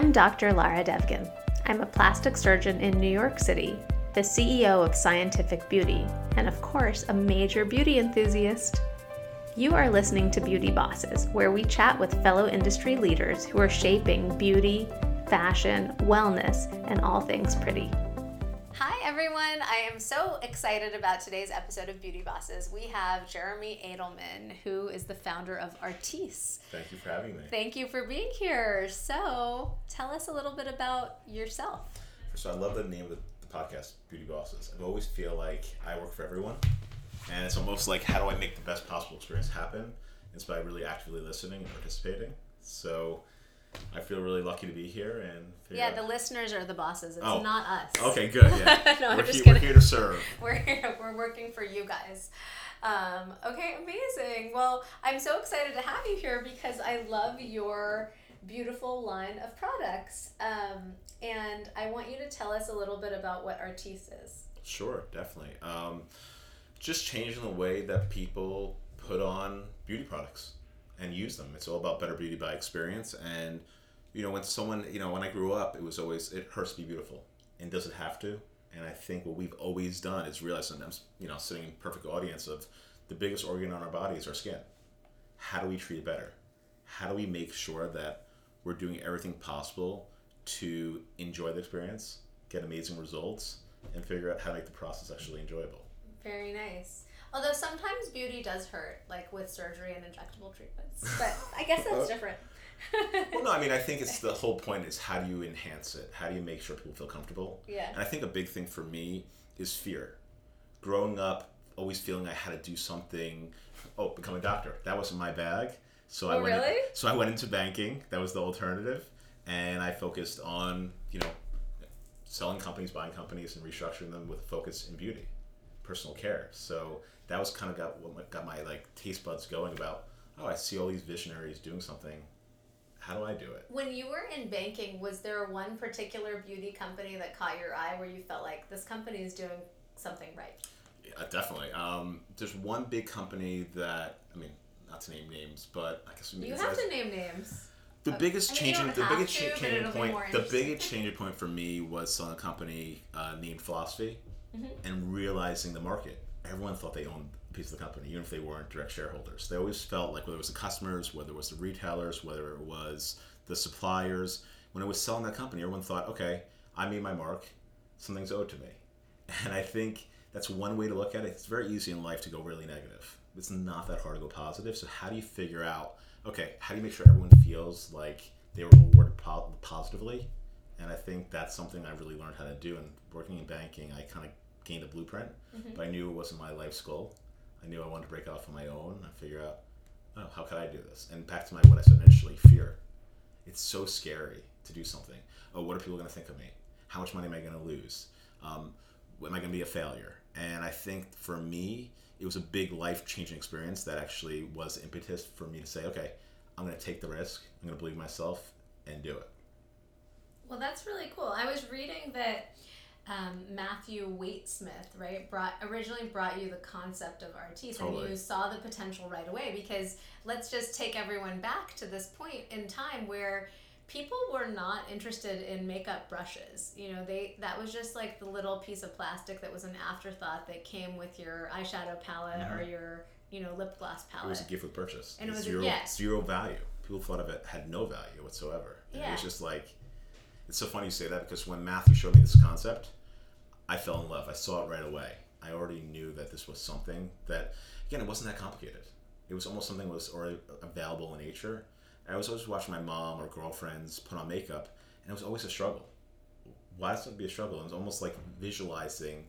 I'm Dr. Lara Devgan. I'm a plastic surgeon in New York City, the CEO of Scientific Beauty, and of course, a major beauty enthusiast. You are listening to Beauty Bosses, where we chat with fellow industry leaders who are shaping beauty, fashion, wellness, and all things pretty. Everyone. I am so excited about today's episode of Beauty Bosses. We have Jeremy Adelman, who is the founder of Artis. Thank you for having me. Thank you for being here. So, tell us a little bit about yourself. So, I love the name of the, the podcast, Beauty Bosses. I always feel like I work for everyone, and it's almost like how do I make the best possible experience happen? It's by really actively listening and participating. So, I feel really lucky to be here and yeah, out. the listeners are the bosses. It's oh. not us. Okay, good. Yeah, no, we're, he, we're here to serve. we're here. We're working for you guys. Um, okay, amazing. Well, I'm so excited to have you here because I love your beautiful line of products, um, and I want you to tell us a little bit about what Artis is. Sure, definitely. Um, just changing the way that people put on beauty products and use them. It's all about better beauty by experience. And you know, when someone, you know, when I grew up, it was always it hurts to be beautiful, and does it have to? And I think what we've always done is realize sometimes, you know, sitting in perfect audience of the biggest organ on our body is our skin. How do we treat it better? How do we make sure that we're doing everything possible to enjoy the experience, get amazing results, and figure out how to make the process actually enjoyable? Very nice. Although sometimes beauty does hurt, like with surgery and injectable treatments. But I guess that's different. well, no, I mean, I think it's the whole point is how do you enhance it? How do you make sure people feel comfortable? Yeah. And I think a big thing for me is fear. Growing up, always feeling I had to do something. Oh, become a doctor. That wasn't my bag. So oh, I went. Really? In, so I went into banking. That was the alternative, and I focused on you know selling companies, buying companies, and restructuring them with a focus in beauty, personal care. So that was kind of got what got my like taste buds going about. Oh, I see all these visionaries doing something. How do I do it? When you were in banking, was there one particular beauty company that caught your eye where you felt like this company is doing something right? Yeah, definitely. Um, there's one big company that I mean, not to name names, but I guess you have to name names. The biggest I mean, changing, the biggest to, changing point, the biggest changing point for me was selling a company uh, named Philosophy, mm-hmm. and realizing the market everyone thought they owned a piece of the company, even if they weren't direct shareholders. They always felt like whether it was the customers, whether it was the retailers, whether it was the suppliers, when it was selling that company, everyone thought, okay, I made my mark, something's owed to me. And I think that's one way to look at it. It's very easy in life to go really negative. It's not that hard to go positive. So how do you figure out, okay, how do you make sure everyone feels like they were rewarded po- positively? And I think that's something I really learned how to do. And working in banking, I kind of gained a blueprint, mm-hmm. but I knew it wasn't my life's goal. I knew I wanted to break off on my own and figure out, oh, how could I do this? And back to my what I said initially, fear. It's so scary to do something. Oh, what are people going to think of me? How much money am I going to lose? Um, am I going to be a failure? And I think for me, it was a big life changing experience that actually was impetus for me to say, okay, I'm going to take the risk. I'm going to believe myself and do it. Well, that's really cool. I was reading that um, Matthew Waitesmith, right, brought originally brought you the concept of Artis, totally. and you saw the potential right away. Because let's just take everyone back to this point in time where people were not interested in makeup brushes. You know, they that was just like the little piece of plastic that was an afterthought that came with your eyeshadow palette mm-hmm. or your you know lip gloss palette. It was a gift with purchase, and it was zero, a, yeah. zero value. People thought of it had no value whatsoever. And yeah. it was just like it's so funny you say that because when Matthew showed me this concept, I fell in love. I saw it right away. I already knew that this was something that, again, it wasn't that complicated. It was almost something that was already available in nature. I was always watching my mom or girlfriends put on makeup, and it was always a struggle. Why does it be a struggle? It was almost like visualizing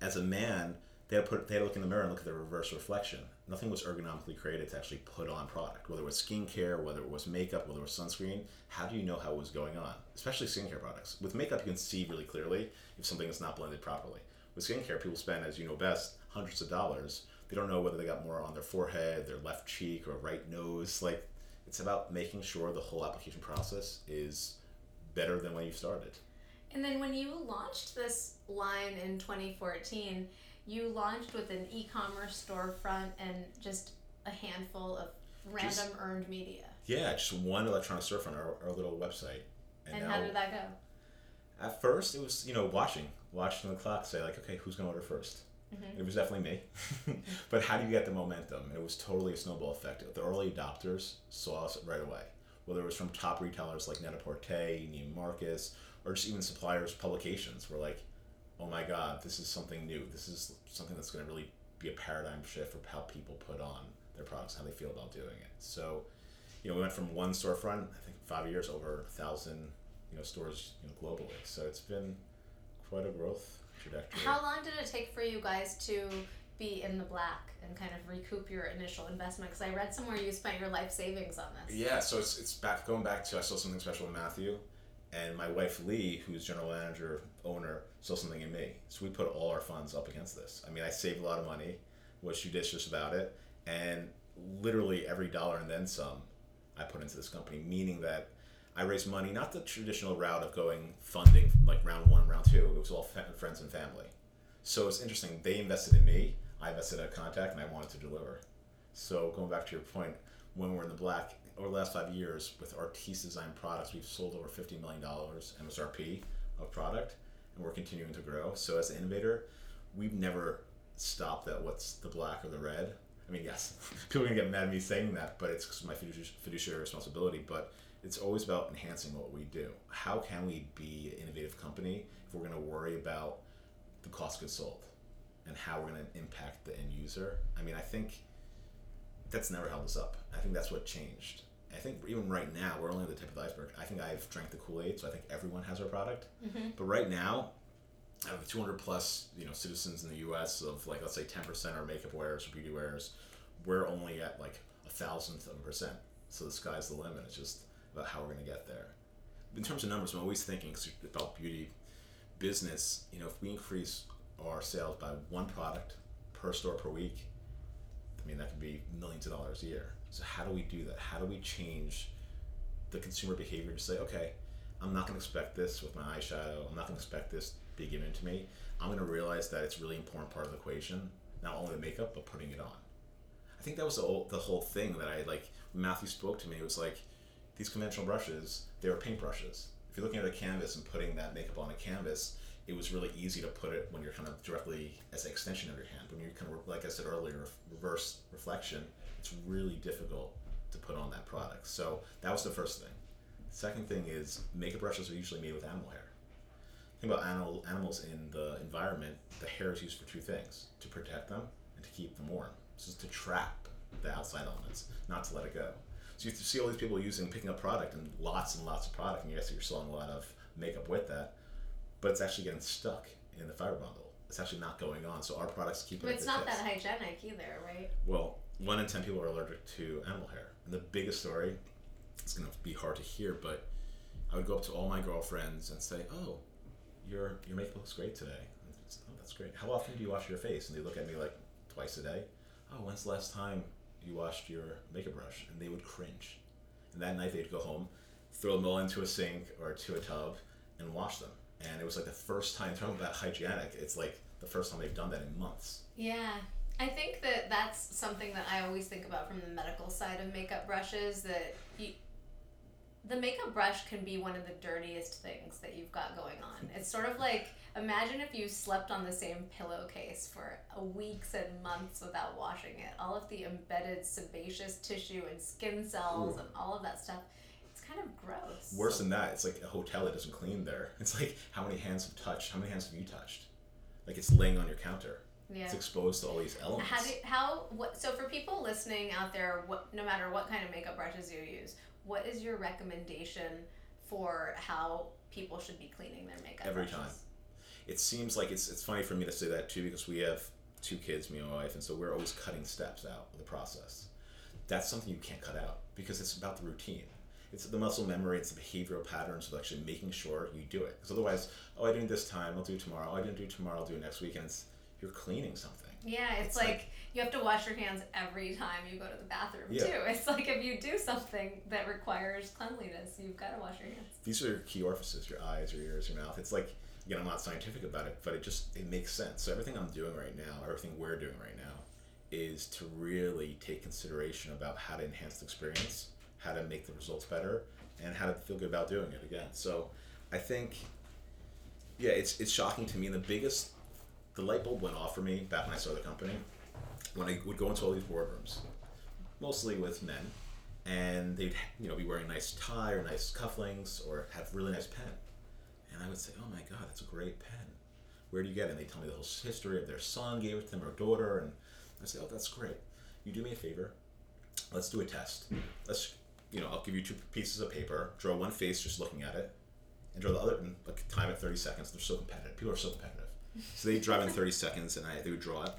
as a man they had to put they had to look in the mirror and look at the reverse reflection. Nothing was ergonomically created to actually put on product, whether it was skincare, whether it was makeup, whether it was sunscreen. How do you know how it was going on? Especially skincare products. With makeup, you can see really clearly if something is not blended properly. With skincare, people spend, as you know best, hundreds of dollars. They don't know whether they got more on their forehead, their left cheek, or right nose. Like it's about making sure the whole application process is better than when you started. And then when you launched this line in 2014 you launched with an e-commerce storefront and just a handful of random just, earned media. Yeah, just one electronic storefront, our, our little website, And, and now, how did that go? At first, it was you know watching, watching the clock, say like, okay, who's gonna order 1st mm-hmm. It was definitely me. but how do you get the momentum? It was totally a snowball effect. The early adopters saw us right away. Whether it was from top retailers like Net-a-Porter, Neiman Marcus, or just even suppliers, publications were like, oh my god, this is something new. This is something that's going to really be a paradigm shift for how people put on their products, how they feel about doing it. So, you know, we went from one storefront, I think five years, over a thousand, you know, stores, you know, globally. So it's been quite a growth trajectory. How long did it take for you guys to be in the black and kind of recoup your initial investment? Because I read somewhere you spent your life savings on this. Yeah, so it's, it's back going back to I saw something special in Matthew, and my wife Lee, who's general manager owner, saw something in me. So we put all our funds up against this. I mean, I saved a lot of money, was judicious about it, and literally every dollar and then some I put into this company, meaning that I raised money, not the traditional route of going funding like round one, round two. It was all friends and family. So it's interesting. They invested in me. I invested in a contact, and I wanted to deliver. So going back to your point, when we're in the black, over the last five years with Artis Design products, we've sold over $50 million MSRP of product, and we're continuing to grow. So as an innovator, we've never stopped at what's the black or the red. I mean, yes, people are gonna get mad at me saying that, but it's my fiduciary responsibility. But it's always about enhancing what we do. How can we be an innovative company if we're gonna worry about the cost of goods sold and how we're gonna impact the end user? I mean, I think that's never held us up. I think that's what changed. I think even right now, we're only the tip of the iceberg. I think I've drank the Kool Aid, so I think everyone has our product. Mm-hmm. But right now, out of 200 plus you know citizens in the U.S. of like let's say 10% are makeup wearers or beauty wearers, we're only at like a thousandth of a percent. So the sky's the limit. It's just about how we're going to get there. In terms of numbers, I'm always thinking about beauty business. You know, if we increase our sales by one product per store per week, I mean that could be millions of dollars a year. So how do we do that? How do we change the consumer behavior to say, okay, I'm not going to expect this with my eyeshadow. I'm not going to expect this to be given to me. I'm going to realize that it's really important part of the equation, not only the makeup, but putting it on. I think that was the whole, the whole thing that I like. Matthew spoke to me. It was like these conventional brushes, they were paint brushes. If you're looking at a canvas and putting that makeup on a canvas, it was really easy to put it when you're kind of directly as an extension of your hand. When you're kind of, like I said earlier, reverse reflection, it's really difficult to put on that product. So that was the first thing. Second thing is makeup brushes are usually made with animal hair. Think about animal, animals in the environment. The hair is used for two things: to protect them and to keep them warm. This is to trap the outside elements, not to let it go. So you see all these people using picking up product and lots and lots of product, and yes, you're selling a lot of makeup with that, but it's actually getting stuck in the fiber bundle. It's actually not going on. So our products keep. It. But it's not that hygienic either, right? Well, one in ten people are allergic to animal hair. And the biggest story, it's going to be hard to hear, but I would go up to all my girlfriends and say, "Oh, your your makeup looks great today." oh, that's great. How often do you wash your face? And they look at me like twice a day. Oh, when's the last time you washed your makeup brush? And they would cringe. And that night they'd go home, throw them all into a sink or to a tub, and wash them. And it was like the first time talking about hygienic. It's like the first time they've done that in months. Yeah. I think that that's something that I always think about from the medical side of makeup brushes that you, the makeup brush can be one of the dirtiest things that you've got going on. It's sort of like imagine if you slept on the same pillowcase for weeks and months without washing it. All of the embedded sebaceous tissue and skin cells Ooh. and all of that stuff. It's kind of gross. Worse than that, it's like a hotel that doesn't clean there. It's like how many hands have touched? How many hands have you touched? Like it's laying on your counter. Yeah. It's exposed to all these elements. How do how what so for people listening out there, what no matter what kind of makeup brushes you use, what is your recommendation for how people should be cleaning their makeup every brushes? time it seems like it's, it's funny for me to say that too because we have two kids me and my wife and so we're always cutting steps out of the process that's something you can't cut out because it's about the routine it's the muscle memory it's the behavioral patterns of actually making sure you do it because otherwise oh i didn't do this time i'll do it tomorrow oh, i didn't do it tomorrow i'll do it next week and it's you're cleaning something yeah it's, it's like, like you have to wash your hands every time you go to the bathroom yeah. too. It's like if you do something that requires cleanliness, you've got to wash your hands. These are your key orifices: your eyes, your ears, your mouth. It's like again, I'm not scientific about it, but it just it makes sense. So everything I'm doing right now, everything we're doing right now, is to really take consideration about how to enhance the experience, how to make the results better, and how to feel good about doing it again. So I think, yeah, it's it's shocking to me. And the biggest, the light bulb went off for me back when I started the company, when I would go into all these boardrooms, mostly with men, and they'd you know be wearing a nice tie or nice cufflinks or have really nice pen, and I would say, oh my god, that's a great pen. Where do you get it? And they tell me the whole history of their son gave it to them or daughter, and I say, oh, that's great. You do me a favor. Let's do a test. Let's you know, I'll give you two pieces of paper, draw one face just looking at it, and draw the other, and like time it 30 seconds. They're so competitive. People are so competitive. So they drive in 30 seconds, and I they would draw it,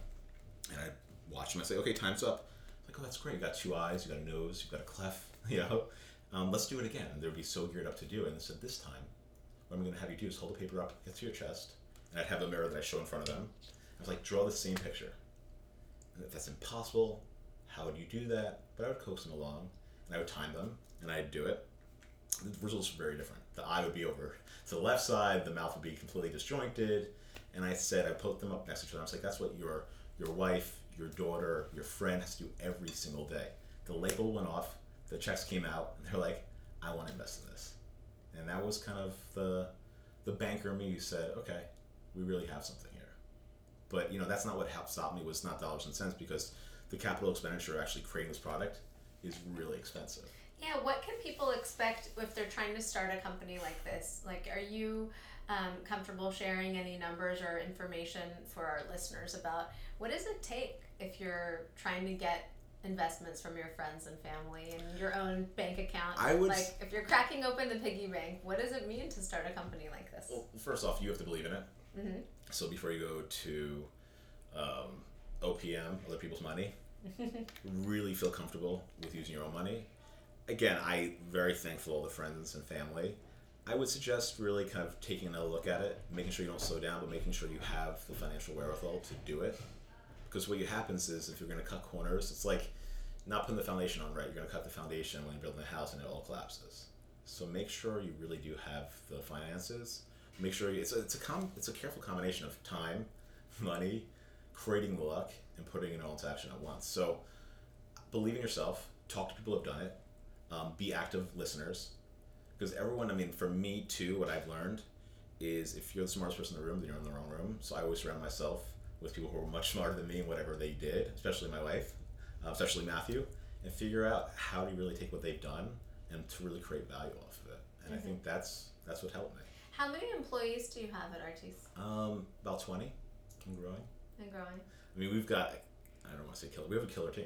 and I watch them. I say, okay, time's up. I'm Like, oh, that's great. You got two eyes, you got a nose, you've got a clef. You know, um, let's do it again. And they'd be so geared up to do it. And they said, this time, what I'm going to have you do is hold the paper up, to your chest, and I'd have a mirror that I show in front of them. I was like, draw the same picture. And if that's impossible, how would you do that? But I would coax them along, and I would time them, and I'd do it. The results were very different. The eye would be over to the left side, the mouth would be completely disjointed, and I said I put them up next to each other. I was like, that's what your your wife, your daughter, your friend has to do every single day. The label went off, the checks came out, and they're like, I want to invest in this, and that was kind of the the banker in me who said, okay, we really have something here. But you know, that's not what helped stop me. Was not dollars and cents because the capital expenditure actually creating this product is really expensive. Yeah, what can people expect if they're trying to start a company like this? Like, are you um, comfortable sharing any numbers or information for our listeners about what does it take if you're trying to get investments from your friends and family and your own bank account? I would like if you're cracking open the piggy bank. What does it mean to start a company like this? Well, first off, you have to believe in it. Mm-hmm. So before you go to um, OPM, other people's money, really feel comfortable with using your own money. Again, I very thankful the friends and family. I would suggest really kind of taking a look at it, making sure you don't slow down, but making sure you have the financial wherewithal to do it. Because what happens is if you're going to cut corners, it's like not putting the foundation on right. You're going to cut the foundation when you're building a house and it all collapses. So make sure you really do have the finances. Make sure you, it's a, it's a com, it's a careful combination of time, money, creating the luck, and putting it all into action at once. So believe in yourself. Talk to people who've done it. Um, be active listeners. Because everyone, I mean, for me too, what I've learned is if you're the smartest person in the room, then you're in the wrong room. So I always surround myself with people who are much smarter than me in whatever they did, especially my wife, uh, especially Matthew, and figure out how to really take what they've done and to really create value off of it. And mm-hmm. I think that's that's what helped me. How many employees do you have at Artis? Um, about twenty, and growing. And growing. I mean, we've got I don't want to say killer. We have a killer team.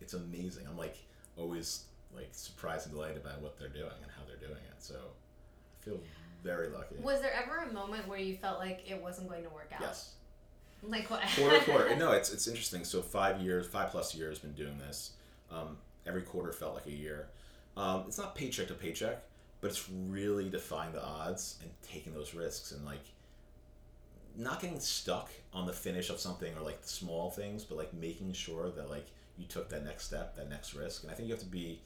It's amazing. I'm like always like surprised and delighted by what they're doing and how doing it. So I feel very lucky. Was there ever a moment where you felt like it wasn't going to work out? Yes. Like what? quarter quarter. No, it's it's interesting. So five years, five plus years, been doing this. Um, every quarter felt like a year. Um, it's not paycheck to paycheck, but it's really defying the odds and taking those risks and like not getting stuck on the finish of something or like the small things, but like making sure that like you took that next step, that next risk. And I think you have to be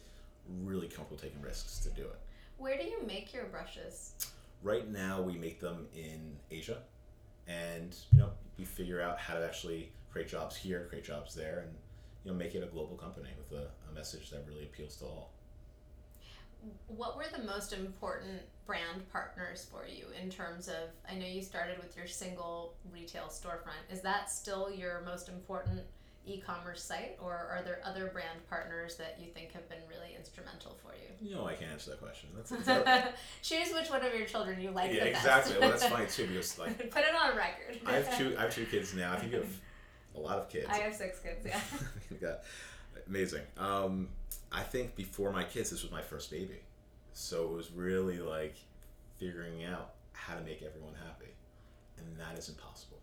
really comfortable taking risks to do it. Where do you make your brushes? Right now, we make them in Asia, and you know we figure out how to actually create jobs here, create jobs there, and you know make it a global company with a, a message that really appeals to all. What were the most important brand partners for you in terms of? I know you started with your single retail storefront. Is that still your most important? E-commerce site or are there other brand partners that you think have been really instrumental for you? You know i can answer that question. That's, choose which one of your children you like yeah exactly. Well that's funny too because like put it on record. I have two i have two kids now. I think you have a lot of kids. I have six kids yeah. Got amazing. Um, i think before my kids this was my first baby. So it was really like figuring out how to make everyone happy. And that is impossible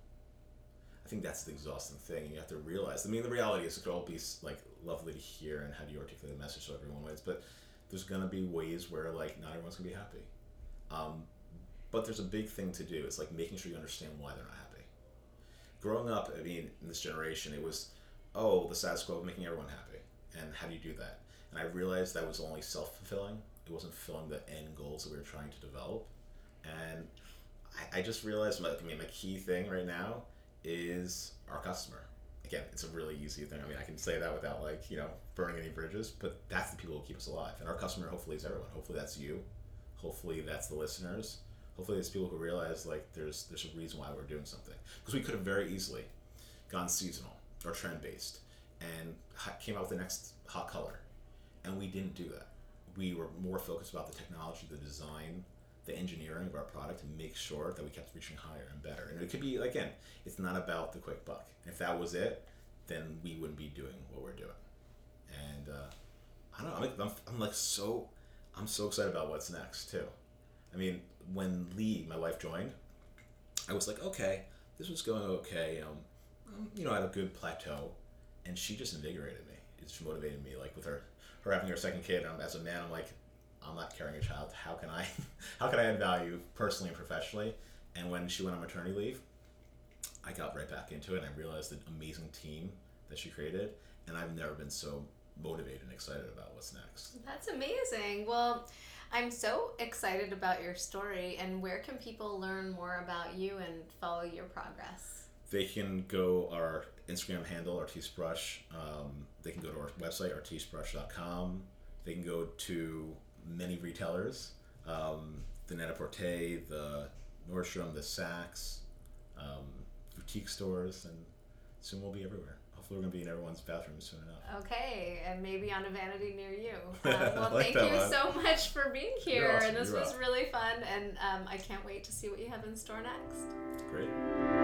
think that's the exhausting thing, you have to realize. I mean, the reality is it could all be like lovely to hear, and how do you articulate the message so everyone wins. But there's gonna be ways where like not everyone's gonna be happy. Um, but there's a big thing to do. It's like making sure you understand why they're not happy. Growing up, I mean, in this generation, it was, oh, the status quo of making everyone happy, and how do you do that? And I realized that was only self fulfilling. It wasn't fulfilling the end goals that we were trying to develop. And I, I just realized, my, I mean, my key thing right now is our customer. again, it's a really easy thing. I mean, I can say that without like you know burning any bridges, but that's the people who keep us alive. And our customer, hopefully, is everyone. Hopefully, that's you. Hopefully, that's the listeners. Hopefully, it's people who realize like there's there's a reason why we're doing something because we could have very easily gone seasonal or trend based and came out with the next hot color, and we didn't do that. We were more focused about the technology, the design, the engineering of our product to make sure that we kept reaching higher and better. And it could be again, it's not about the quick buck. If that was it, then we wouldn't be doing what we're doing. And uh, I don't know. I'm, I'm, I'm like so I'm so excited about what's next too. I mean, when Lee, my wife, joined, I was like, okay, this was going okay. Um, you know, at a good plateau, and she just invigorated me. It's motivated me. Like with her, her having her second kid. Um, as a man, I'm like, I'm not carrying a child. How can I, how can I add value personally and professionally? And when she went on maternity leave, I got right back into it and I realized the amazing team that she created. And I've never been so motivated and excited about what's next. That's amazing. Well, I'm so excited about your story. And where can people learn more about you and follow your progress? They can go our Instagram handle, Artisbrush. Um, they can go to our website, artisbrush.com. They can go to many retailers um, the Net-a-Porter, the Nordstrom, the Saks, um, boutique stores, and soon we'll be everywhere. Hopefully, we're going to be in everyone's bathroom soon enough. Okay, and maybe on a vanity near you. Um, well, like thank you one. so much for being here. Awesome. This You're was awesome. really fun, and um, I can't wait to see what you have in store next. Great.